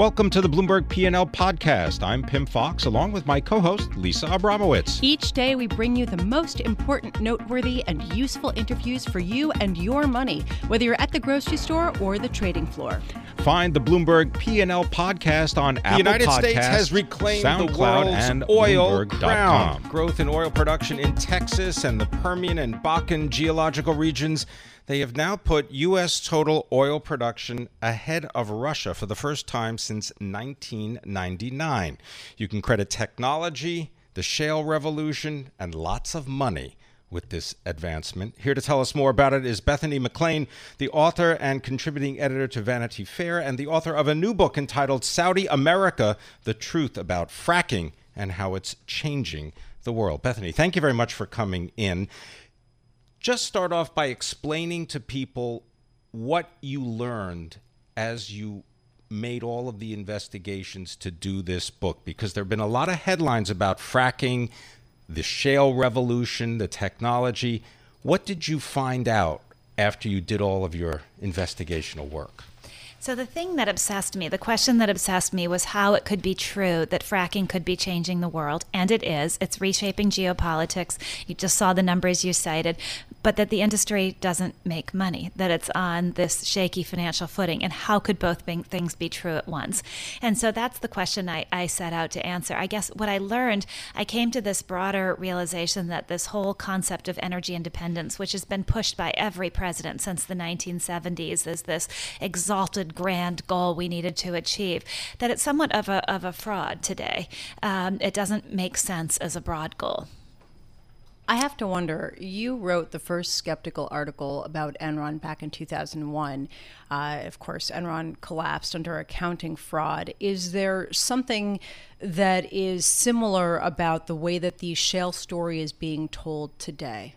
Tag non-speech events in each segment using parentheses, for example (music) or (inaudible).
Welcome to the Bloomberg P&L podcast. I'm Pim Fox along with my co-host Lisa Abramowicz. Each day we bring you the most important, noteworthy and useful interviews for you and your money, whether you're at the grocery store or the trading floor. Find the Bloomberg P&L podcast on Apple. the Apple United Podcasts, States has reclaimed SoundCloud, the world's and oil Bloomberg.com. crown. Growth in oil production in Texas and the Permian and Bakken geological regions. They have now put U.S. total oil production ahead of Russia for the first time since 1999. You can credit technology, the shale revolution, and lots of money with this advancement. Here to tell us more about it is Bethany McLean, the author and contributing editor to Vanity Fair, and the author of a new book entitled Saudi America The Truth About Fracking and How It's Changing the World. Bethany, thank you very much for coming in. Just start off by explaining to people what you learned as you made all of the investigations to do this book because there have been a lot of headlines about fracking, the shale revolution, the technology. What did you find out after you did all of your investigational work? So, the thing that obsessed me, the question that obsessed me was how it could be true that fracking could be changing the world. And it is. It's reshaping geopolitics. You just saw the numbers you cited, but that the industry doesn't make money, that it's on this shaky financial footing. And how could both things be true at once? And so, that's the question I, I set out to answer. I guess what I learned, I came to this broader realization that this whole concept of energy independence, which has been pushed by every president since the 1970s, is this exalted grand goal we needed to achieve, that it's somewhat of a, of a fraud today. Um, it doesn't make sense as a broad goal. I have to wonder, you wrote the first skeptical article about Enron back in 2001. Uh, of course, Enron collapsed under accounting fraud. Is there something that is similar about the way that the shale story is being told today?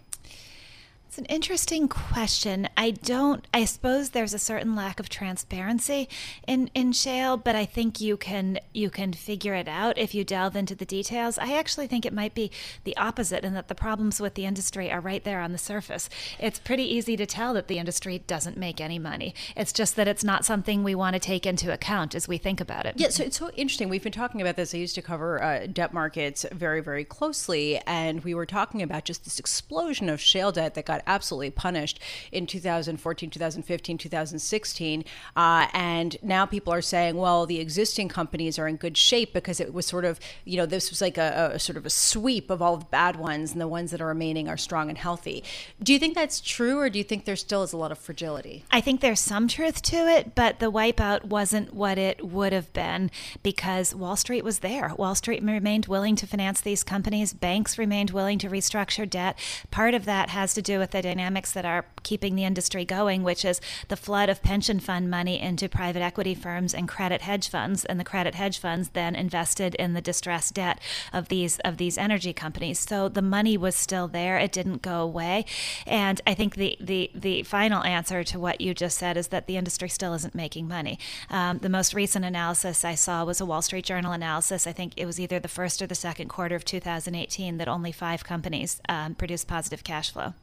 It's an interesting question. I don't. I suppose there's a certain lack of transparency in in shale, but I think you can you can figure it out if you delve into the details. I actually think it might be the opposite, in that the problems with the industry are right there on the surface. It's pretty easy to tell that the industry doesn't make any money. It's just that it's not something we want to take into account as we think about it. Yeah, so it's so interesting. We've been talking about this. I used to cover uh, debt markets very very closely, and we were talking about just this explosion of shale debt that got absolutely punished in 2014, 2015, 2016. Uh, and now people are saying, well, the existing companies are in good shape because it was sort of, you know, this was like a, a sort of a sweep of all the bad ones, and the ones that are remaining are strong and healthy. Do you think that's true, or do you think there still is a lot of fragility? I think there's some truth to it, but the wipeout wasn't what it would have been because Wall Street was there. Wall Street remained willing to finance these companies, banks remained willing to restructure debt. Part of that has to do with the dynamics that are keeping the industry going, which is the flood of pension fund money into private equity firms and credit hedge funds, and the credit hedge funds then invested in the distressed debt of these of these energy companies. So the money was still there; it didn't go away. And I think the the the final answer to what you just said is that the industry still isn't making money. Um, the most recent analysis I saw was a Wall Street Journal analysis. I think it was either the first or the second quarter of 2018 that only five companies um, produced positive cash flow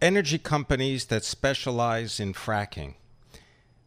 energy companies that specialize in fracking,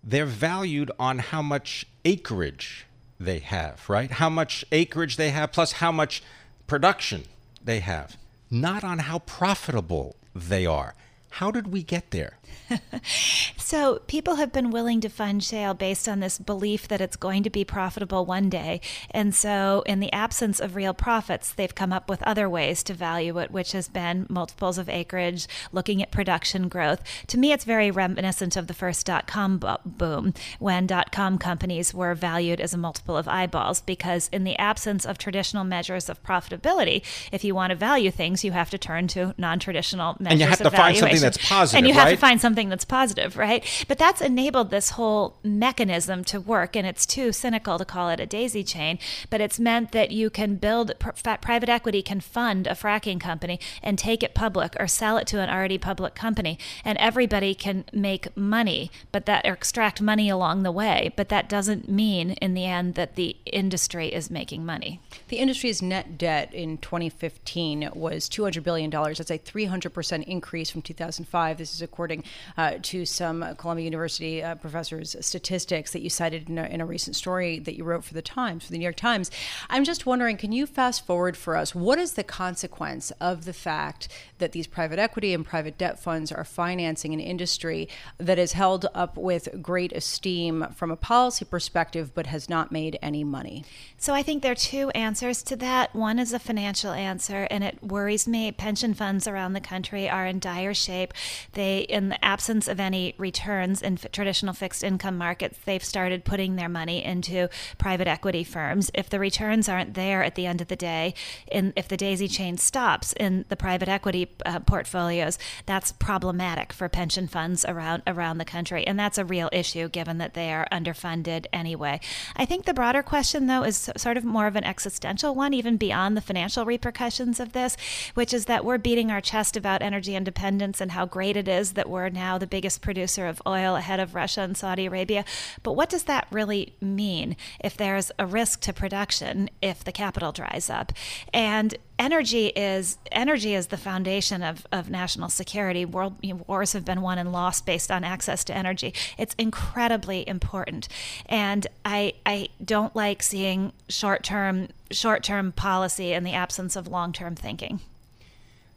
they're valued on how much acreage they have, right? How much acreage they have, plus how much production they have, not on how profitable they are. How did we get there? (laughs) so, people have been willing to fund shale based on this belief that it's going to be profitable one day. And so, in the absence of real profits, they've come up with other ways to value it, which has been multiples of acreage, looking at production growth. To me, it's very reminiscent of the first dot com boom when dot com companies were valued as a multiple of eyeballs, because in the absence of traditional measures of profitability, if you want to value things, you have to turn to non traditional measures and you have to find something that's positive, and you right? to find something that's positive, right? But that's enabled this whole mechanism to work, and it's too cynical to call it a daisy chain. But it's meant that you can build private equity can fund a fracking company and take it public or sell it to an already public company, and everybody can make money, but that or extract money along the way. But that doesn't mean in the end that the industry is making money. The industry's net debt in 2015 was 200 billion dollars. That's a 300 percent increase from 2005. This is according uh, to some Columbia University uh, professors' statistics that you cited in a, in a recent story that you wrote for the Times, for the New York Times. I'm just wondering, can you fast forward for us? What is the consequence of the fact that these private equity and private debt funds are financing an industry that is held up with great esteem from a policy perspective, but has not made any money? So I think there are two answers to that. One is a financial answer, and it worries me. Pension funds around the country are in dire shape. They, in absence of any returns in f- traditional fixed income markets, they've started putting their money into private equity firms. If the returns aren't there at the end of the day, if the daisy chain stops in the private equity uh, portfolios, that's problematic for pension funds around around the country, and that's a real issue given that they are underfunded anyway. I think the broader question, though, is sort of more of an existential one, even beyond the financial repercussions of this, which is that we're beating our chest about energy independence and how great it is that we're now the biggest producer of oil ahead of Russia and Saudi Arabia. But what does that really mean if there's a risk to production if the capital dries up? And energy is energy is the foundation of, of national security. World you know, wars have been won and lost based on access to energy. It's incredibly important, and I I don't like seeing short term short term policy in the absence of long term thinking.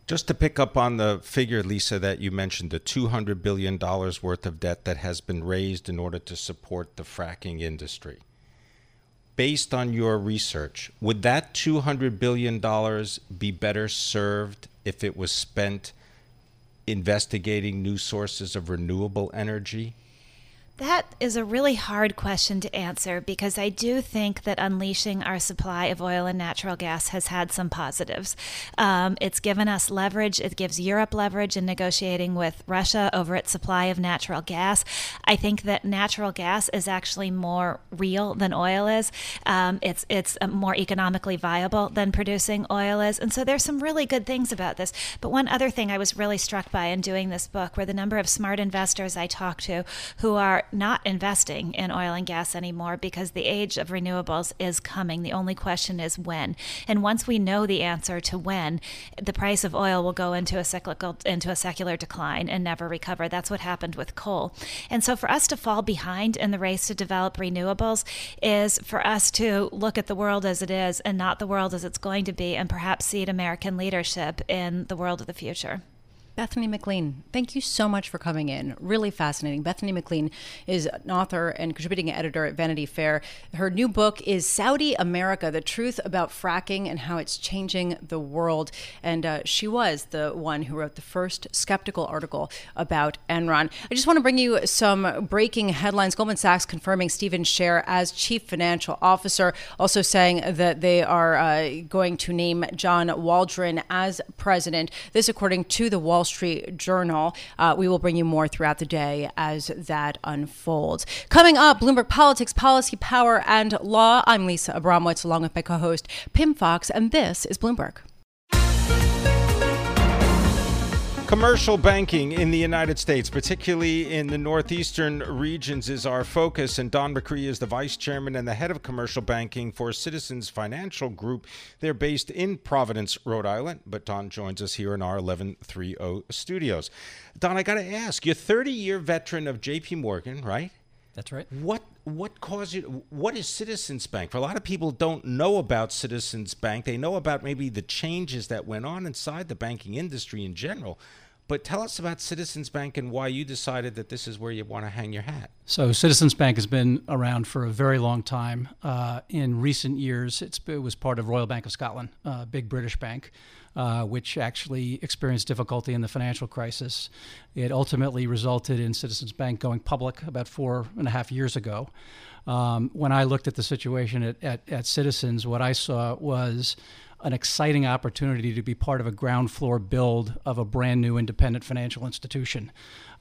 Just to pick up on the figure, Lisa, that you mentioned, the $200 billion worth of debt that has been raised in order to support the fracking industry based on your research, would that $200 billion be better served if it was spent investigating new sources of renewable energy? That is a really hard question to answer because I do think that unleashing our supply of oil and natural gas has had some positives. Um, it's given us leverage, it gives Europe leverage in negotiating with Russia over its supply of natural gas. I think that natural gas is actually more real than oil is. Um, it's, it's uh, more economically viable than producing oil is. And so there's some really good things about this. But one other thing I was really struck by in doing this book were the number of smart investors I talked to who are not investing in oil and gas anymore because the age of renewables is coming. The only question is when. And once we know the answer to when, the price of oil will go into a cyclical into a secular decline and never recover. That's what happened with coal. And so for us to fall behind in the race to develop renewables is for us to look at the world as it is and not the world as it's going to be and perhaps cede American leadership in the world of the future. Bethany McLean, thank you so much for coming in. Really fascinating. Bethany McLean is an author and contributing editor at Vanity Fair. Her new book is Saudi America The Truth About Fracking and How It's Changing the World. And uh, she was the one who wrote the first skeptical article about Enron. I just want to bring you some breaking headlines. Goldman Sachs confirming Stephen Scherr as chief financial officer, also saying that they are uh, going to name John Waldron as president. This, according to the Wall Wall Street Journal. Uh, we will bring you more throughout the day as that unfolds. Coming up, Bloomberg Politics, Policy, Power, and Law. I'm Lisa Abramowicz, along with my co host, Pim Fox, and this is Bloomberg. Commercial banking in the United States, particularly in the northeastern regions, is our focus. And Don McCree is the vice chairman and the head of commercial banking for Citizens Financial Group. They're based in Providence, Rhode Island, but Don joins us here in our 1130 studios. Don, I got to ask, you're 30 year veteran of JP Morgan, right? That's right. What what caused you? What is Citizens Bank? For a lot of people, don't know about Citizens Bank. They know about maybe the changes that went on inside the banking industry in general. But tell us about Citizens Bank and why you decided that this is where you want to hang your hat. So, Citizens Bank has been around for a very long time. Uh, in recent years, it was part of Royal Bank of Scotland, a uh, big British bank, uh, which actually experienced difficulty in the financial crisis. It ultimately resulted in Citizens Bank going public about four and a half years ago. Um, when I looked at the situation at, at, at Citizens, what I saw was an exciting opportunity to be part of a ground floor build of a brand new independent financial institution.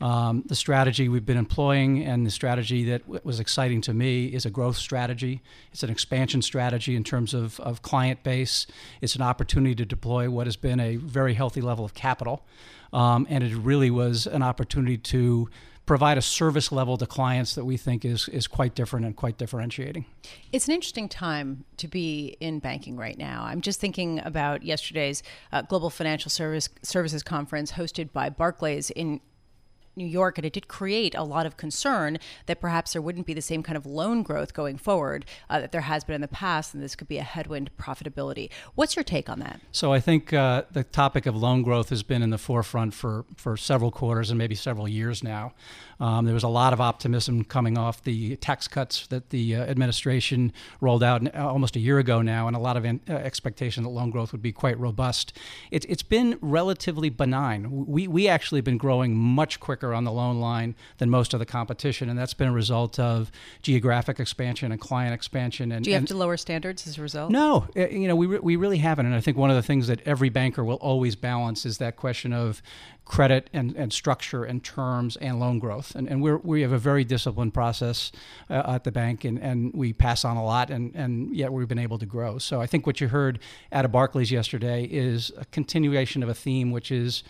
Um, the strategy we've been employing and the strategy that w- was exciting to me is a growth strategy. It's an expansion strategy in terms of, of client base. It's an opportunity to deploy what has been a very healthy level of capital. Um, and it really was an opportunity to provide a service level to clients that we think is is quite different and quite differentiating. It's an interesting time to be in banking right now. I'm just thinking about yesterday's uh, Global Financial Service Services Conference hosted by Barclays in New York, and it did create a lot of concern that perhaps there wouldn't be the same kind of loan growth going forward uh, that there has been in the past, and this could be a headwind profitability. What's your take on that? So I think uh, the topic of loan growth has been in the forefront for for several quarters and maybe several years now. Um, there was a lot of optimism coming off the tax cuts that the uh, administration rolled out uh, almost a year ago now, and a lot of uh, expectation that loan growth would be quite robust. It, it's been relatively benign. We we actually have been growing much quicker quicker on the loan line than most of the competition, and that's been a result of geographic expansion and client expansion. And do you have and, to lower standards as a result? No, uh, you know we re- we really haven't, and I think one of the things that every banker will always balance is that question of credit and, and structure and terms and loan growth. And, and we we have a very disciplined process uh, at the bank, and, and we pass on a lot, and, and yet we've been able to grow. So I think what you heard out of Barclays yesterday is a continuation of a theme, which is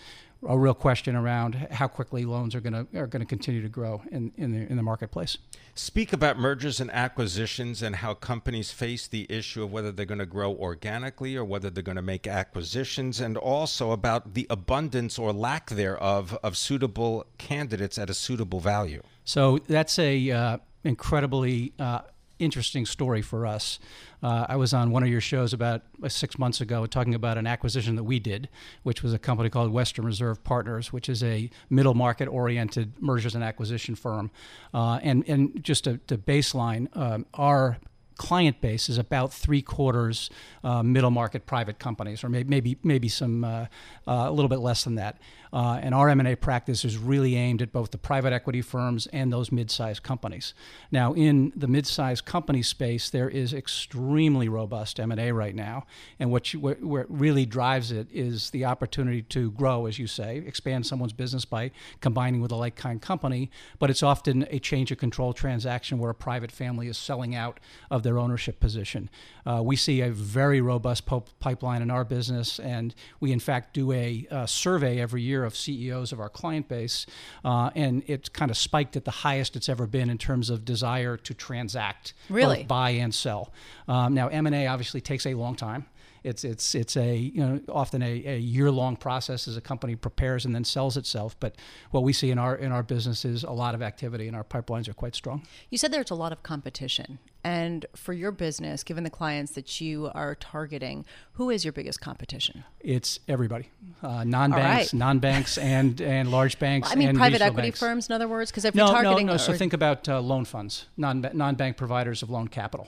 a real question around how quickly loans are going to are going to continue to grow in in the, in the marketplace. Speak about mergers and acquisitions and how companies face the issue of whether they're going to grow organically or whether they're going to make acquisitions, and also about the abundance or lack thereof of suitable candidates at a suitable value. So that's a uh, incredibly uh, interesting story for us. Uh, I was on one of your shows about uh, six months ago talking about an acquisition that we did, which was a company called Western Reserve Partners, which is a middle market oriented mergers and acquisition firm. Uh, and, and just to, to baseline, um, our client base is about three quarters uh, middle market private companies, or maybe maybe, maybe some uh, uh, a little bit less than that. Uh, and our M&A practice is really aimed at both the private equity firms and those mid-sized companies. Now, in the mid-sized company space, there is extremely robust M&A right now, and what, you, what, what really drives it is the opportunity to grow, as you say, expand someone's business by combining with a like-kind company. But it's often a change of control transaction where a private family is selling out of their ownership position. Uh, we see a very robust po- pipeline in our business, and we in fact do a, a survey every year of CEOs of our client base, uh, and it kind of spiked at the highest it's ever been in terms of desire to transact, really buy and sell. Um, now M and A obviously takes a long time. It's it's it's a you know often a, a year long process as a company prepares and then sells itself. But what we see in our in our business is a lot of activity, and our pipelines are quite strong. You said there's a lot of competition, and for your business, given the clients that you are targeting, who is your biggest competition? It's everybody, uh, non-banks, right. non-banks, and (laughs) and large banks. Well, I mean, private equity banks. firms, in other words, because if no, you're targeting, no, no. So think about uh, loan funds, non non-bank providers of loan capital.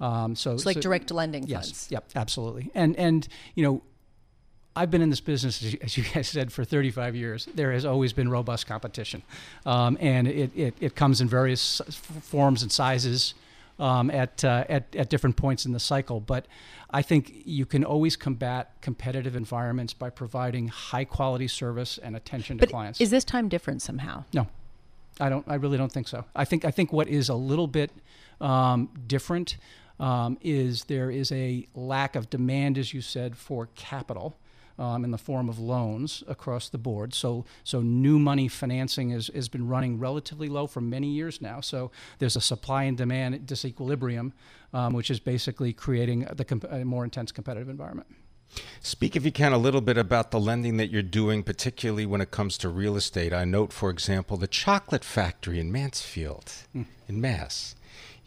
Um, so it's like so, direct lending yes, funds. Yep, absolutely. And and you know, I've been in this business, as you guys said, for 35 years. There has always been robust competition, um, and it, it, it comes in various forms and sizes um, at, uh, at at different points in the cycle. But I think you can always combat competitive environments by providing high quality service and attention but to clients. Is this time different somehow? No, I don't. I really don't think so. I think I think what is a little bit um, different um, is there is a lack of demand, as you said, for capital. Um, in the form of loans across the board. So, so new money financing is, has been running relatively low for many years now. So there's a supply and demand disequilibrium, um, which is basically creating the comp- a more intense competitive environment. Speak, if you can, a little bit about the lending that you're doing, particularly when it comes to real estate. I note, for example, the chocolate factory in Mansfield, mm. in Mass.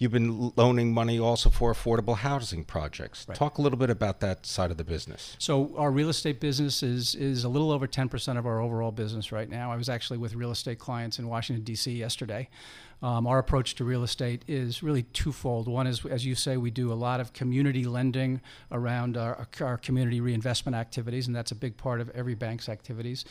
You've been loaning money also for affordable housing projects. Right. Talk a little bit about that side of the business. So our real estate business is is a little over 10% of our overall business right now. I was actually with real estate clients in Washington D.C. yesterday. Um, our approach to real estate is really twofold. One is, as you say, we do a lot of community lending around our, our community reinvestment activities, and that's a big part of every bank's activities.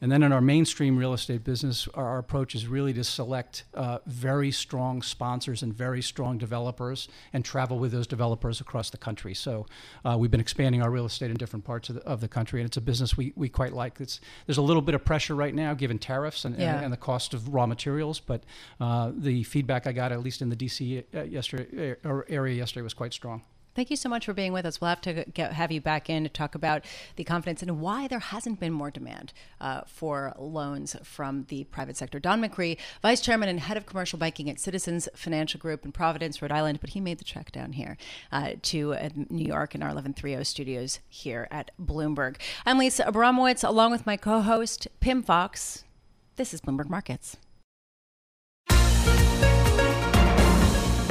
And then in our mainstream real estate business, our, our approach is really to select uh, very strong sponsors and very strong developers and travel with those developers across the country. So uh, we've been expanding our real estate in different parts of the, of the country, and it's a business we, we quite like. It's, there's a little bit of pressure right now given tariffs and, yeah. and, and, the cost of raw materials, but uh, the feedback I got, at least in the DC uh, yesterday, uh, area yesterday, was quite strong. Thank you so much for being with us. We'll have to get, have you back in to talk about the confidence and why there hasn't been more demand uh, for loans from the private sector. Don McCree, Vice Chairman and Head of Commercial Banking at Citizens Financial Group in Providence, Rhode Island, but he made the trek down here uh, to uh, New York in our 1130 studios here at Bloomberg. I'm Lisa Abramowicz, along with my co host, Pim Fox. This is Bloomberg Markets.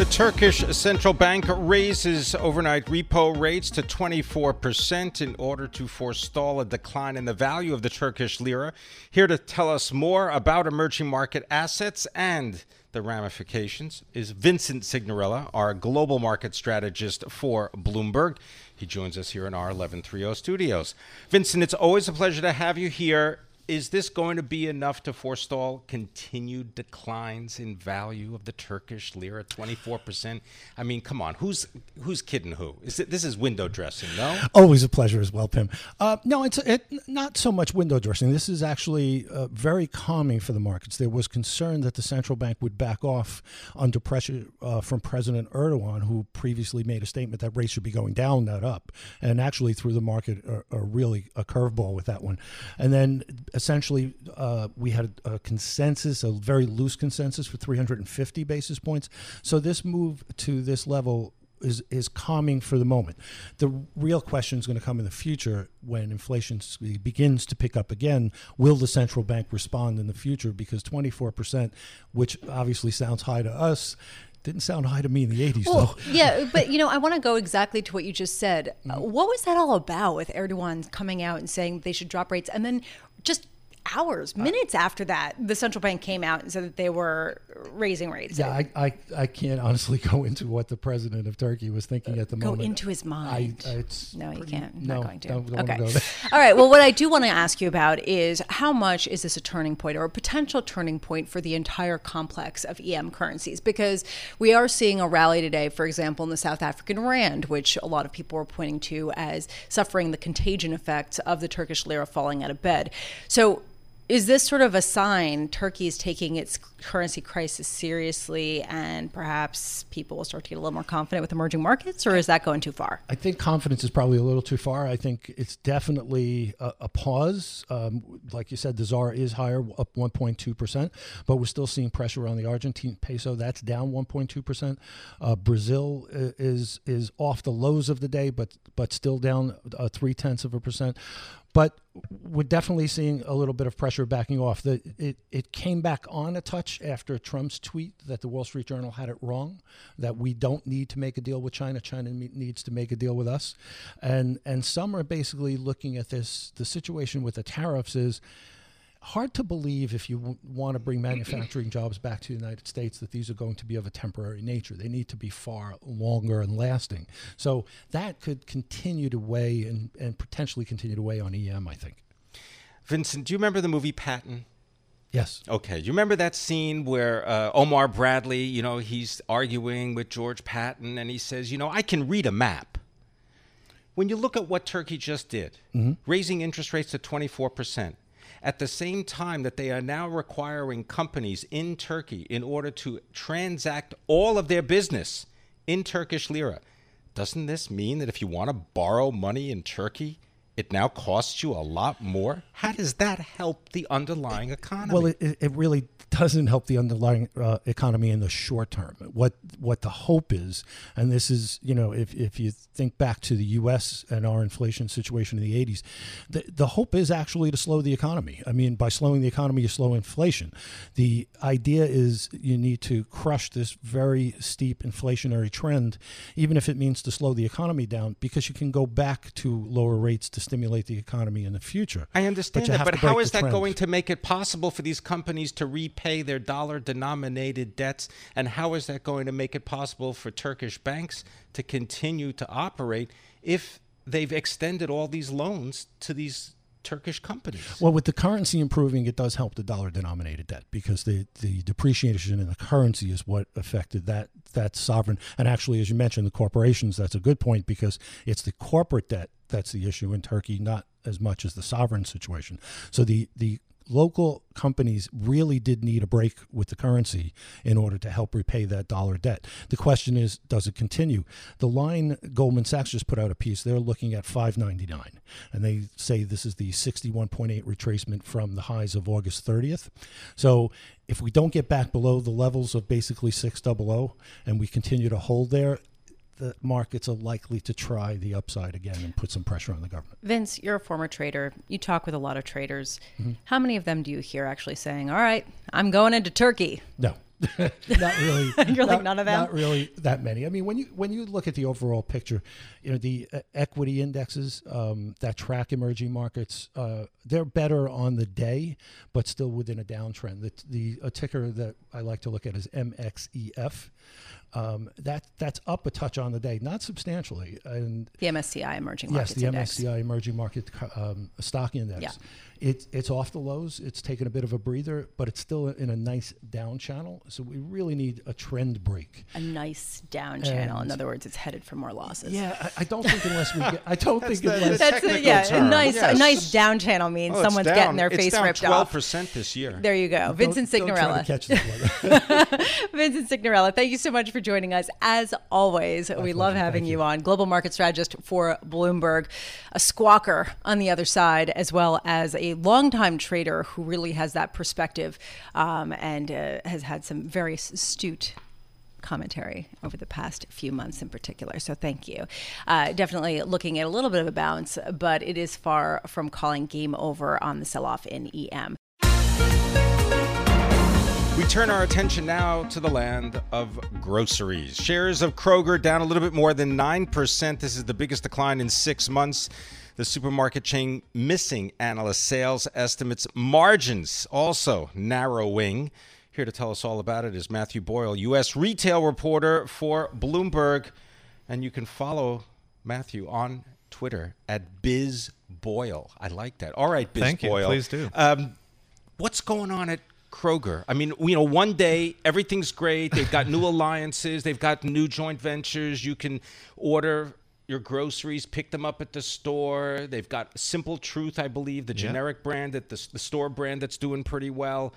The Turkish central bank raises overnight repo rates to 24% in order to forestall a decline in the value of the Turkish lira. Here to tell us more about emerging market assets and the ramifications is Vincent Cignarella, our global market strategist for Bloomberg. He joins us here in our 1130 studios. Vincent, it's always a pleasure to have you here is this going to be enough to forestall continued declines in value of the Turkish lira, 24%? I mean, come on, who's who's kidding who? Is it, this is window dressing, no? Always a pleasure as well, Pim. Uh, no, it's it, not so much window dressing. This is actually uh, very calming for the markets. There was concern that the central bank would back off under pressure uh, from President Erdogan, who previously made a statement that rates should be going down, not up, and actually threw the market a, a really a curveball with that one. And then essentially uh, we had a consensus, a very loose consensus for 350 basis points. So this move to this level is is calming for the moment. The real question is going to come in the future when inflation begins to pick up again. Will the central bank respond in the future? Because 24 percent, which obviously sounds high to us, didn't sound high to me in the 80s, well, though. yeah, (laughs) but you know, I want to go exactly to what you just said. Mm-hmm. What was that all about with Erdogan coming out and saying they should drop rates and then just hours, minutes after that, the central bank came out and said that they were raising rates. Yeah, I, I, I can't honestly (laughs) go into what the president of Turkey was thinking at the go moment. Go into his mind. I, no, you can't. I'm no, not going to. Don't, don't okay. Go (laughs) All right. Well, what I do want to ask you about is how much is this a turning point or a potential turning point for the entire complex of EM currencies? Because we are seeing a rally today, for example, in the South African rand, which a lot of people are pointing to as suffering the contagion effects of the Turkish lira falling out of bed. So is this sort of a sign Turkey is taking its currency crisis seriously and perhaps people will start to get a little more confident with emerging markets, or is that going too far? I think confidence is probably a little too far. I think it's definitely a, a pause. Um, like you said, the ZAR is higher, up 1.2%, but we're still seeing pressure on the Argentine peso. That's down 1.2%. Uh, Brazil is is off the lows of the day, but but still down uh, three tenths of a percent. But we're definitely seeing a little bit of pressure backing off. The, it, it came back on a touch after Trump's tweet that the Wall Street Journal had it wrong, that we don't need to make a deal with China. China needs to make a deal with us. And, and some are basically looking at this. The situation with the tariffs is hard to believe if you w- want to bring manufacturing (clears throat) jobs back to the United States that these are going to be of a temporary nature. They need to be far longer and lasting. So that could continue to weigh and, and potentially continue to weigh on EM, I think. Vincent, do you remember the movie Patton? Yes. Okay. Do you remember that scene where uh, Omar Bradley, you know, he's arguing with George Patton and he says, you know, I can read a map. When you look at what Turkey just did, mm-hmm. raising interest rates to 24%, at the same time that they are now requiring companies in Turkey in order to transact all of their business in Turkish lira. Doesn't this mean that if you want to borrow money in Turkey, it now costs you a lot more. How does that help the underlying economy? Well, it, it really doesn't help the underlying uh, economy in the short term. What what the hope is, and this is, you know, if, if you think back to the U.S. and our inflation situation in the 80s, the, the hope is actually to slow the economy. I mean, by slowing the economy, you slow inflation. The idea is you need to crush this very steep inflationary trend, even if it means to slow the economy down, because you can go back to lower rates to stimulate the economy in the future. I understand but that, but how is that trend. going to make it possible for these companies to repay their dollar denominated debts? And how is that going to make it possible for Turkish banks to continue to operate if they've extended all these loans to these Turkish companies. Well, with the currency improving, it does help the dollar denominated debt because the, the depreciation in the currency is what affected that that sovereign. And actually, as you mentioned, the corporations, that's a good point because it's the corporate debt that's the issue in Turkey, not as much as the sovereign situation. So the, the local companies really did need a break with the currency in order to help repay that dollar debt. The question is, does it continue? The line Goldman Sachs just put out a piece. They're looking at 5.99, and they say this is the 61.8 retracement from the highs of August 30th. So if we don't get back below the levels of basically 600 and we continue to hold there, the markets are likely to try the upside again and put some pressure on the government. Vince, you're a former trader. You talk with a lot of traders. Mm-hmm. How many of them do you hear actually saying, "All right, I'm going into Turkey"? No. (laughs) (laughs) not really. (laughs) You're not, like none of them. Not really that many. I mean, when you when you look at the overall picture, you know the uh, equity indexes um, that track emerging markets, uh, they're better on the day, but still within a downtrend. The, the a ticker that I like to look at is MXEF. Um, that that's up a touch on the day, not substantially. And the MSCI Emerging Markets Yes, the Index. MSCI Emerging Market um, Stock Index. Yeah. It, it's off the lows. It's taken a bit of a breather, but it's still in a nice down channel. So we really need a trend break. A nice down channel. In other words, it's headed for more losses. Yeah, I, I don't think unless we get. I don't think the, unless. The that's a, yeah, term. a nice yes. a nice down channel means oh, someone's down. getting their it's face down ripped 12% off. percent this year. There you go, Vincent Cignarella. (laughs) Vincent Cignarella, thank you so much for joining us. As always, My we pleasure. love having you. you on. Global market strategist for Bloomberg, a squawker on the other side, as well as a longtime trader who really has that perspective um, and uh, has had some very astute commentary over the past few months in particular. So thank you. Uh, definitely looking at a little bit of a bounce, but it is far from calling game over on the sell off in EM. We turn our attention now to the land of groceries. Shares of Kroger down a little bit more than 9%. This is the biggest decline in six months. The supermarket chain missing analyst sales estimates. Margins also narrowing. Here to tell us all about it is Matthew Boyle, U.S. retail reporter for Bloomberg. And you can follow Matthew on Twitter at BizBoyle. I like that. All right, Biz Thank Boyle. You. Please do. Um, what's going on at Kroger. I mean, you know, one day everything's great. They've got new (laughs) alliances, they've got new joint ventures. You can order your groceries, pick them up at the store. They've got Simple Truth, I believe, the generic brand that the, the store brand that's doing pretty well.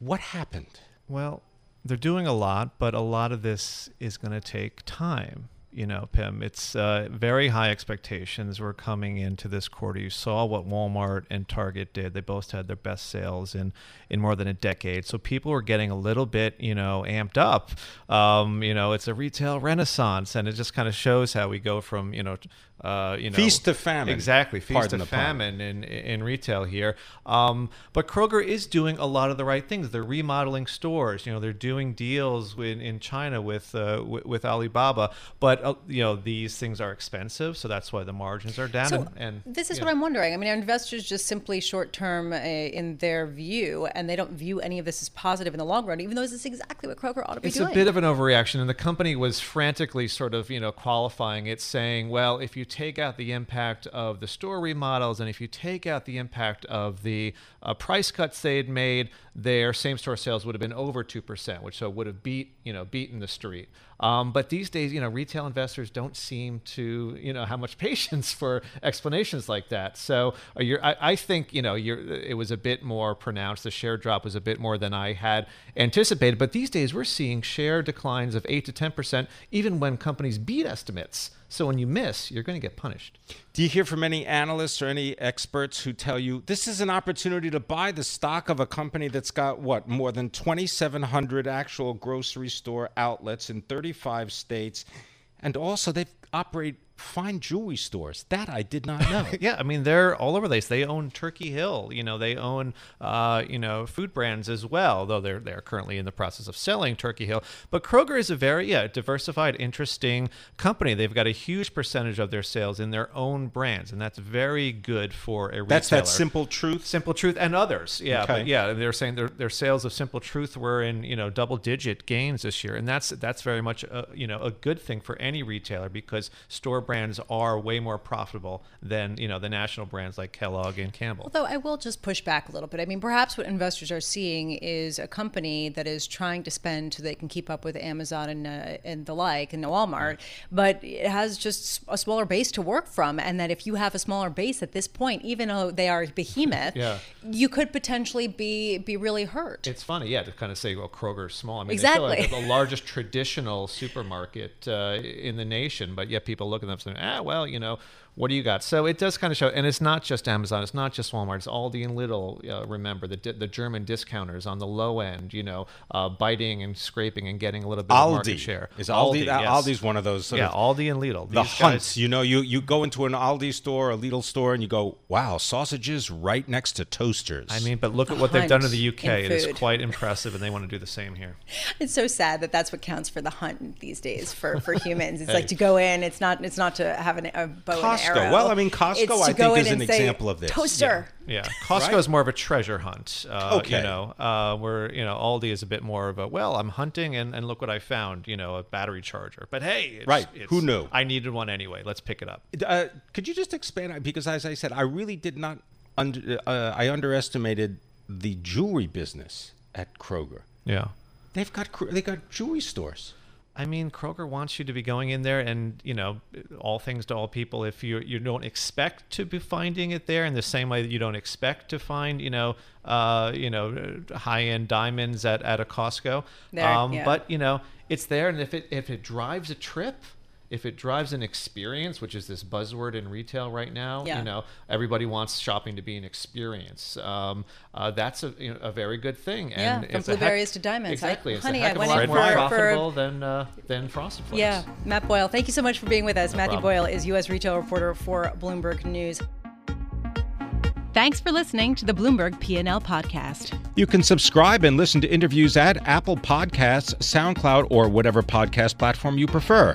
What happened? Well, they're doing a lot, but a lot of this is going to take time you know, Pim. It's uh, very high expectations were coming into this quarter. You saw what Walmart and Target did. They both had their best sales in in more than a decade. So people were getting a little bit, you know, amped up. Um, you know, it's a retail renaissance, and it just kind of shows how we go from, you know, uh, you know, feast to famine. Exactly, feast to famine in in retail here. Um, but Kroger is doing a lot of the right things. They're remodeling stores. You know, they're doing deals in, in China with uh, w- with Alibaba. But uh, you know, these things are expensive, so that's why the margins are down. So and, and this is what know. I'm wondering. I mean, are investors just simply short term uh, in their view, and they don't view any of this as positive in the long run, even though this is exactly what Kroger ought to be it's doing. It's a bit of an overreaction, and the company was frantically sort of you know qualifying it, saying, well, if you take out the impact of the store remodels and if you take out the impact of the uh, price cuts they had made, their same store sales would have been over 2%, which so would have beat, you know, beaten the street. Um, but these days, you know, retail investors don't seem to, you know, have much (laughs) patience for explanations like that. So uh, I, I, think, you know, it was a bit more pronounced. The share drop was a bit more than I had anticipated. But these days, we're seeing share declines of 8 to 10%, even when companies beat estimates. So when you miss, you're going to get punished. Do you hear from any analysts or any experts who tell you this is an opportunity to buy the stock of a company that's got what more than 2,700 actual grocery store outlets in 35 states, and also they operate fine jewelry stores. That I did not know. (laughs) yeah, I mean they're all over the place. They own Turkey Hill. You know, they own uh, you know food brands as well. Though they're they're currently in the process of selling Turkey Hill. But Kroger is a very yeah diversified, interesting company. They've got a huge percentage of their sales in their own brands, and that's very good for a retailer. That's that Simple Truth, Simple Truth, and others. Yeah, okay. but yeah, they're saying their their sales of Simple Truth were in you know double digit gains this year, and that's that's very much a, you know a good thing for any retailer because store brands are way more profitable than you know the national brands like Kellogg and Campbell. Although I will just push back a little bit. I mean, perhaps what investors are seeing is a company that is trying to spend so they can keep up with Amazon and uh, and the like and Walmart, but it has just a smaller base to work from, and that if you have a smaller base at this point, even though they are behemoth, (laughs) Yeah. you could potentially be be really hurt. It's funny, yeah, to kind of say, well, Kroger's small. I mean, Exactly. they feel like the largest traditional supermarket uh, in the nation, but yet people look at them and say, ah, well, you know, what do you got? So it does kind of show, and it's not just Amazon, it's not just Walmart, it's Aldi and Lidl. Uh, remember the the German discounters on the low end, you know, uh, biting and scraping and getting a little bit of market share. is Aldi. yes. Aldi's one of those. Sort yeah, of, Aldi and Lidl. the These hunts. guys- You know, you you go into an Aldi store, a Lidl store, and you go, "Wow, sausages right next to toasters." I mean, but look at what they've done in the UK. in It is quite impressive, and they want to do the same here. (laughs) It's so sad that that's what counts for the hunt these days for, for (laughs) humans. It's Hey. like to go in. It's not. It's not to have an, a bow and Costco. arrow. Well, I mean, Costco, I think, is an say, example of this. Toaster. Yeah, Costco Right? is more of a treasure hunt. Uh, Okay. You know, uh, where you know Aldi is a bit more of a well, I'm hunting and, and look what I found. You know, a battery charger. But hey, it's, Right. it's- Who knew? I needed one anyway. Let's pick it up. Uh, could you just expand because, as I said, I really did not. Under, uh, I underestimated the jewelry business at Kroger. Yeah. They've got cr- they got jewelry stores. I mean, Kroger wants you to be going in there, and you know, all things to all people. If you you don't expect to be finding it there, in the same way that you don't expect to find, you know, uh, you know, high end diamonds at, at a Costco. There, yeah. But you know, it's there, and if it if it drives a trip, if it drives an experience, which is this buzzword in retail right now, Yeah. you know, everybody wants shopping to be an experience. Um, uh, that's a, you know, a very good thing. Yeah, And from it's a heck- blueberries to diamonds. I- Exactly. it's honey, a heck I of went a lot in more for- for- profitable than uh, than Frosted Flakes. Yeah, Matt Boyle. Thank you so much for being with us. Matthew problem. Boyle is U.S. retail reporter for Bloomberg News. Thanks for listening to the Bloomberg P&L podcast. You can subscribe and listen to interviews at Apple Podcasts, SoundCloud, or whatever podcast platform you prefer.